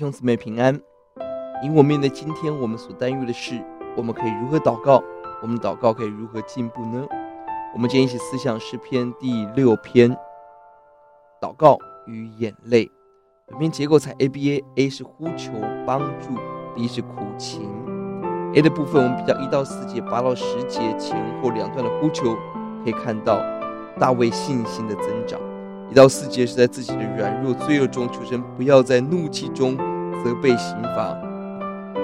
兄姊妹平安。因我面对今天我们所担忧的事，我们可以如何祷告？我们祷告可以如何进步呢？我们今天一起思想诗篇第六篇，祷告与眼泪。本篇结构采 ABA，A 是呼求帮助，B 是苦情。A 的部分我们比较一到四节、八到十节前后两段的呼求，可以看到大卫信心的增长。一到四节是在自己的软弱、罪恶中求神不要在怒气中责备刑罚，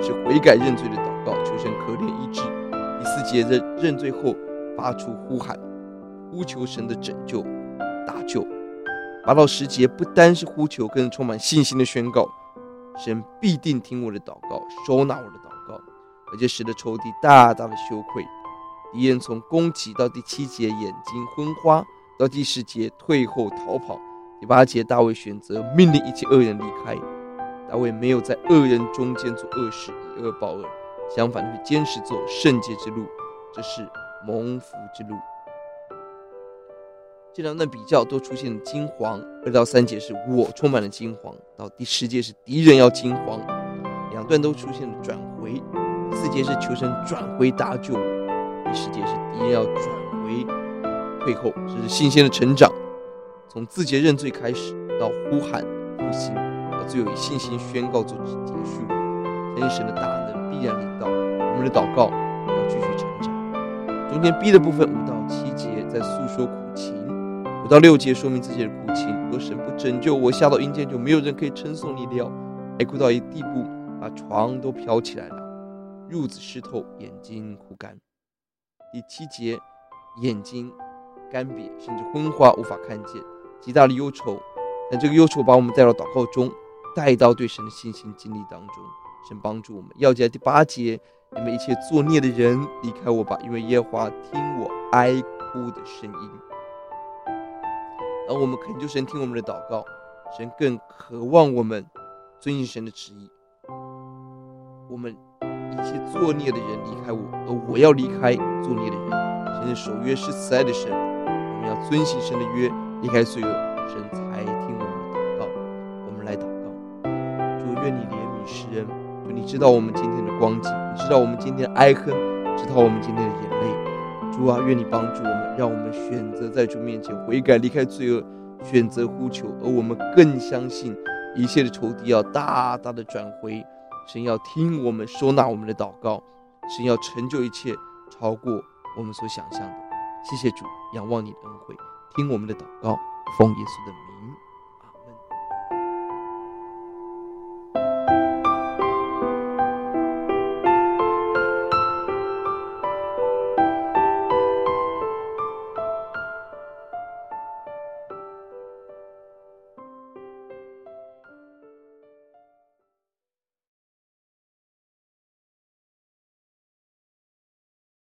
是悔改认罪的祷告，求神可怜医治。第四节认认罪后发出呼喊，呼求神的拯救、搭救。八到十节不单是呼求，更充满信心的宣告：神必定听我的祷告，收纳我的祷告，而且使得仇敌大大的羞愧。敌人从攻击到第七节眼睛昏花。到第十节退后逃跑，第八节大卫选择命令一切恶人离开。大卫没有在恶人中间做恶事，以恶报恶，相反，是坚持走圣洁之路，这是蒙福之路。这两段比较都出现了金黄，二到三节是我充满了金黄，到第十节是敌人要金黄，两段都出现了转回。四节是求神转回搭救，第十节是敌人要转回。退后这是信心的成长，从自节认罪开始，到呼喊复兴，最有信心宣告做结束。神的大能必然领到，我们的祷告要继续成长。中间 B 的部分五到七节在诉说苦情，五到六节说明自己的苦情。若神不拯救我，下到阴间就没有人可以称颂你了。还哭到一地步，把床都飘起来了，褥子湿透，眼睛枯干。第七节眼睛。干瘪，甚至昏花，无法看见，极大的忧愁。但这个忧愁把我们带到祷告中，带到对神的信心经历当中。神帮助我们。钥节第八节，你们一切作孽的人离开我吧，因为耶和华听我哀哭的声音。当我们恳求神听我们的祷告，神更渴望我们遵行神的旨意。我们一切作孽的人离开我，而我要离开作孽的人。神是守约是慈爱的神。我们要遵行神的约，离开罪恶，神诗人。主，你知道我们今天的光景，你知道我们今天的哀恨，知道我们今天的眼泪。主啊，愿你帮助我们，让我们选择在主面前悔改，离开罪恶，选择呼求。而我们更相信，一切的仇敌要大大的转回。神要听我们，收纳我们的祷告。神要成就一切，超过我们所想象的。谢谢主，仰望你的恩惠，听我们的祷告，奉耶稣的名。